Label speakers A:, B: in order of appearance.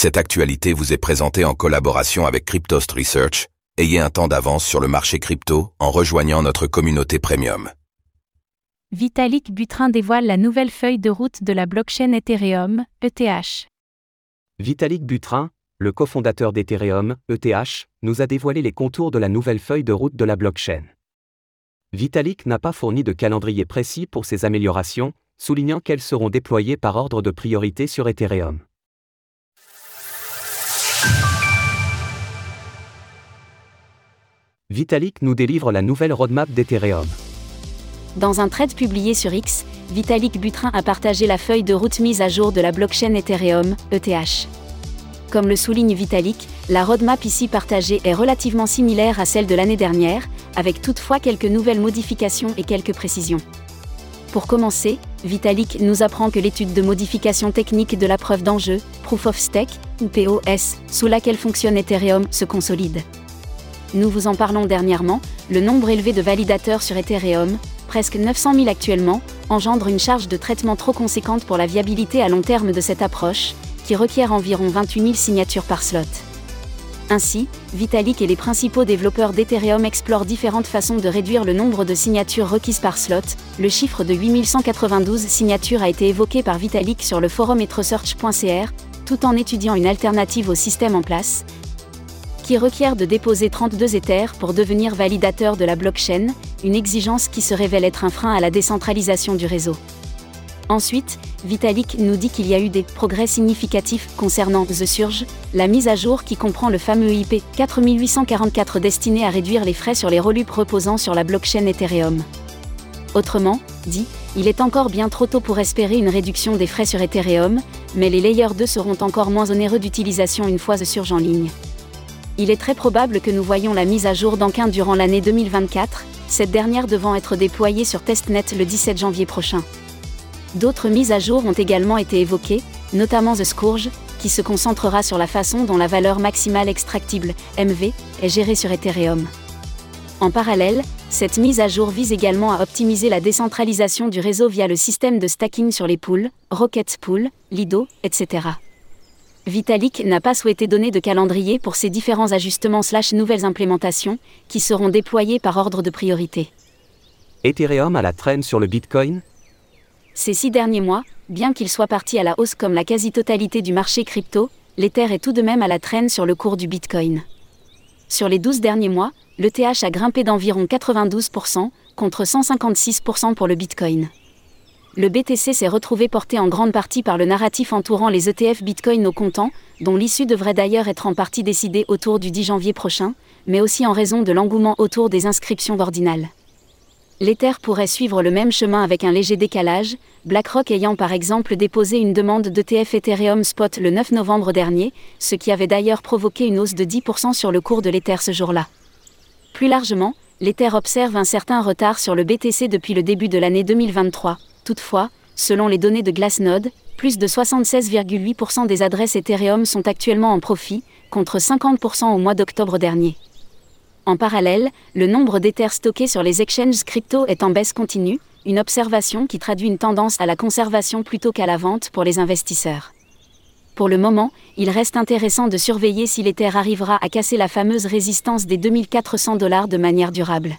A: Cette actualité vous est présentée en collaboration avec Cryptost Research. Ayez un temps d'avance sur le marché crypto en rejoignant notre communauté premium.
B: Vitalik Butrin dévoile la nouvelle feuille de route de la blockchain Ethereum, ETH.
C: Vitalik Butrin, le cofondateur d'Ethereum, ETH, nous a dévoilé les contours de la nouvelle feuille de route de la blockchain. Vitalik n'a pas fourni de calendrier précis pour ces améliorations, soulignant qu'elles seront déployées par ordre de priorité sur Ethereum. Vitalik nous délivre la nouvelle roadmap d'Ethereum.
B: Dans un thread publié sur X, Vitalik Butrin a partagé la feuille de route mise à jour de la blockchain Ethereum, ETH. Comme le souligne Vitalik, la roadmap ici partagée est relativement similaire à celle de l'année dernière, avec toutefois quelques nouvelles modifications et quelques précisions. Pour commencer, Vitalik nous apprend que l'étude de modification technique de la preuve d'enjeu, Proof of Stake, ou POS, sous laquelle fonctionne Ethereum, se consolide. Nous vous en parlons dernièrement, le nombre élevé de validateurs sur Ethereum, presque 900 000 actuellement, engendre une charge de traitement trop conséquente pour la viabilité à long terme de cette approche, qui requiert environ 28 000 signatures par slot. Ainsi, Vitalik et les principaux développeurs d'Ethereum explorent différentes façons de réduire le nombre de signatures requises par slot. Le chiffre de 8192 signatures a été évoqué par Vitalik sur le forum etresearch.cr, tout en étudiant une alternative au système en place, qui requiert de déposer 32 Ethers pour devenir validateur de la blockchain, une exigence qui se révèle être un frein à la décentralisation du réseau. Ensuite, Vitalik nous dit qu'il y a eu des progrès significatifs concernant The Surge, la mise à jour qui comprend le fameux IP 4844 destiné à réduire les frais sur les relups reposant sur la blockchain Ethereum. Autrement, dit, il est encore bien trop tôt pour espérer une réduction des frais sur Ethereum, mais les layers 2 seront encore moins onéreux d'utilisation une fois The Surge en ligne il est très probable que nous voyons la mise à jour d'Anquin durant l'année 2024, cette dernière devant être déployée sur testnet le 17 janvier prochain. D'autres mises à jour ont également été évoquées, notamment The Scourge, qui se concentrera sur la façon dont la valeur maximale extractible, MV, est gérée sur Ethereum. En parallèle, cette mise à jour vise également à optimiser la décentralisation du réseau via le système de stacking sur les pools, Rocket Pool, Lido, etc. Vitalik n'a pas souhaité donner de calendrier pour ces différents ajustements slash nouvelles implémentations, qui seront déployés par ordre de priorité.
C: Ethereum à la traîne sur le Bitcoin?
B: Ces six derniers mois, bien qu'il soit parti à la hausse comme la quasi-totalité du marché crypto, l'Ether est tout de même à la traîne sur le cours du Bitcoin. Sur les 12 derniers mois, l'ETH a grimpé d'environ 92%, contre 156% pour le Bitcoin le BTC s'est retrouvé porté en grande partie par le narratif entourant les ETF Bitcoin au comptant, dont l'issue devrait d'ailleurs être en partie décidée autour du 10 janvier prochain, mais aussi en raison de l'engouement autour des inscriptions ordinales. L'Ether pourrait suivre le même chemin avec un léger décalage, BlackRock ayant par exemple déposé une demande d'ETF Ethereum Spot le 9 novembre dernier, ce qui avait d'ailleurs provoqué une hausse de 10% sur le cours de l'Ether ce jour-là. Plus largement, l'Ether observe un certain retard sur le BTC depuis le début de l'année 2023, Toutefois, selon les données de Glassnode, plus de 76,8% des adresses Ethereum sont actuellement en profit, contre 50% au mois d'octobre dernier. En parallèle, le nombre d'Ethers stockés sur les exchanges crypto est en baisse continue, une observation qui traduit une tendance à la conservation plutôt qu'à la vente pour les investisseurs. Pour le moment, il reste intéressant de surveiller si l'Ether arrivera à casser la fameuse résistance des 2400 dollars de manière durable.